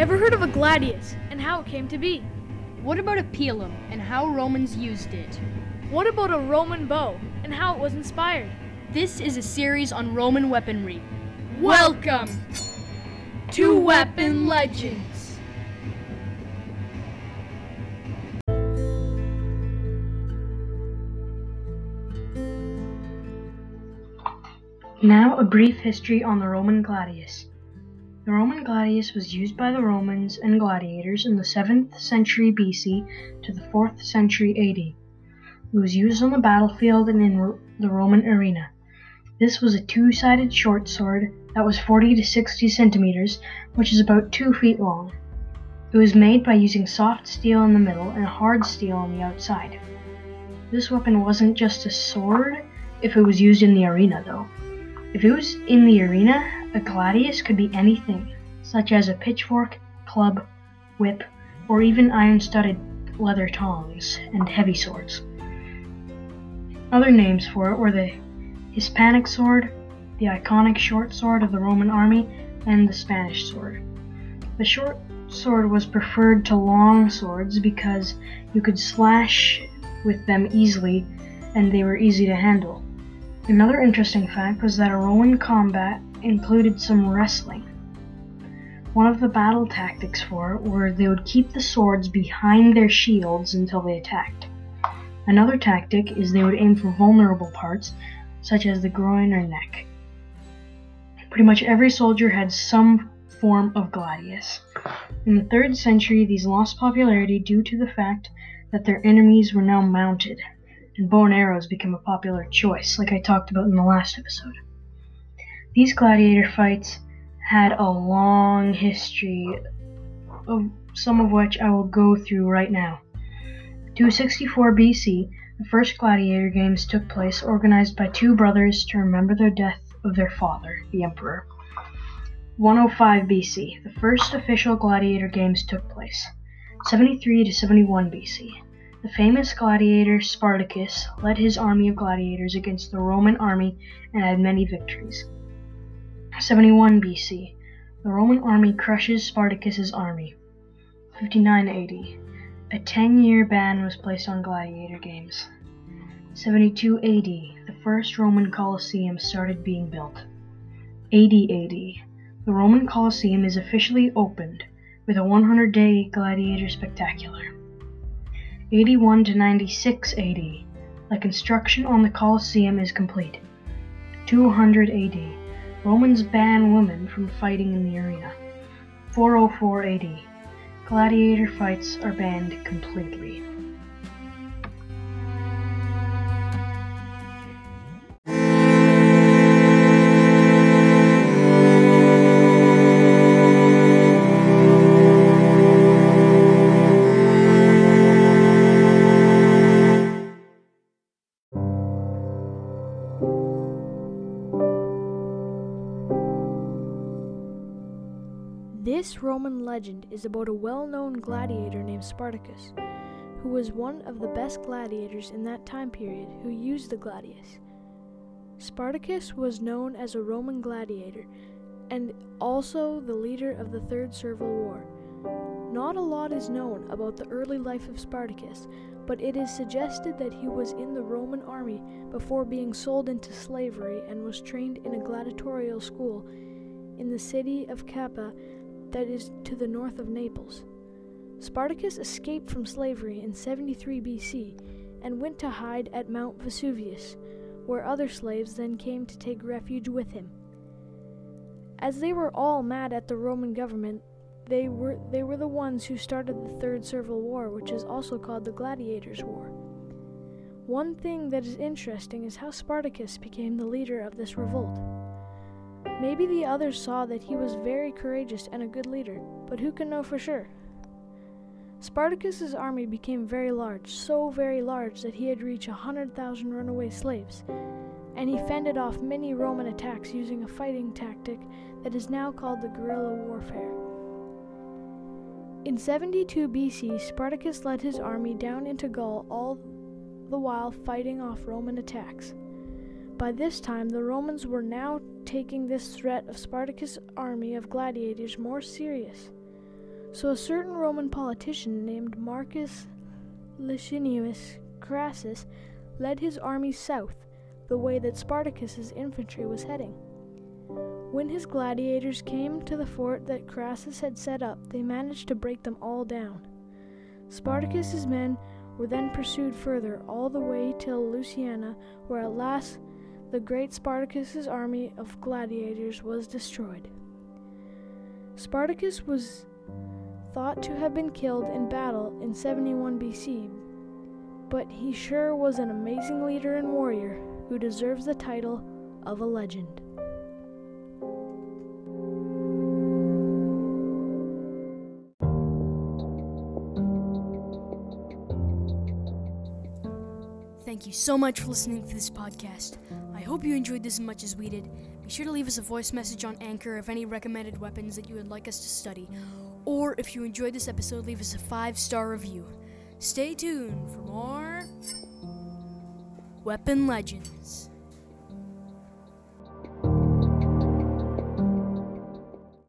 Ever heard of a gladius and how it came to be? What about a pilum and how Romans used it? What about a Roman bow and how it was inspired? This is a series on Roman weaponry. Welcome to Weapon Legends. Now, a brief history on the Roman gladius. The Roman gladius was used by the Romans and gladiators in the 7th century BC to the 4th century AD. It was used on the battlefield and in the Roman arena. This was a two sided short sword that was 40 to 60 centimeters, which is about 2 feet long. It was made by using soft steel in the middle and hard steel on the outside. This weapon wasn't just a sword if it was used in the arena, though. If it was in the arena, a gladius could be anything, such as a pitchfork, club, whip, or even iron studded leather tongs and heavy swords. Other names for it were the Hispanic sword, the iconic short sword of the Roman army, and the Spanish sword. The short sword was preferred to long swords because you could slash with them easily and they were easy to handle. Another interesting fact was that a Roman combat included some wrestling. One of the battle tactics for it were they would keep the swords behind their shields until they attacked. Another tactic is they would aim for vulnerable parts, such as the groin or neck. Pretty much every soldier had some form of gladius. In the 3rd century, these lost popularity due to the fact that their enemies were now mounted and bow and arrows became a popular choice, like I talked about in the last episode. These gladiator fights had a long history, of some of which I will go through right now. 264 BC, the first gladiator games took place, organized by two brothers to remember the death of their father, the emperor. 105 BC, the first official gladiator games took place. 73 to 71 BC, the famous gladiator Spartacus led his army of gladiators against the Roman army and had many victories. 71 BC. The Roman army crushes Spartacus's army. 59 AD. A 10 year ban was placed on gladiator games. 72 AD. The first Roman Colosseum started being built. 80 AD. The Roman Colosseum is officially opened with a 100 day gladiator spectacular. 81 to 96 AD. The construction on the Colosseum is complete. 200 AD. Romans ban women from fighting in the arena. 404 AD. Gladiator fights are banned completely. This Roman legend is about a well known gladiator named Spartacus, who was one of the best gladiators in that time period who used the gladius. Spartacus was known as a Roman gladiator and also the leader of the Third Servile War. Not a lot is known about the early life of Spartacus, but it is suggested that he was in the Roman army before being sold into slavery and was trained in a gladiatorial school in the city of Capua that is to the north of Naples. Spartacus escaped from slavery in 73 BC and went to hide at Mount Vesuvius, where other slaves then came to take refuge with him. As they were all mad at the Roman government, they were, they were the ones who started the Third Servile War, which is also called the Gladiators' War. One thing that is interesting is how Spartacus became the leader of this revolt. Maybe the others saw that he was very courageous and a good leader, but who can know for sure? Spartacus's army became very large, so very large that he had reached a hundred thousand runaway slaves, and he fended off many Roman attacks using a fighting tactic that is now called the guerrilla warfare. In 72 BC, Spartacus led his army down into Gaul, all the while fighting off Roman attacks. By this time, the Romans were now taking this threat of Spartacus' army of gladiators more serious. So a certain Roman politician named Marcus Licinius Crassus led his army south, the way that Spartacus's infantry was heading. When his gladiators came to the fort that Crassus had set up, they managed to break them all down. Spartacus's men were then pursued further all the way till Lucania, where at last the great Spartacus's army of gladiators was destroyed. Spartacus was thought to have been killed in battle in 71 BC, but he sure was an amazing leader and warrior who deserves the title of a legend. Thank you so much for listening to this podcast. I hope you enjoyed this as much as we did. Be sure to leave us a voice message on Anchor of any recommended weapons that you would like us to study. Or if you enjoyed this episode, leave us a five star review. Stay tuned for more Weapon Legends.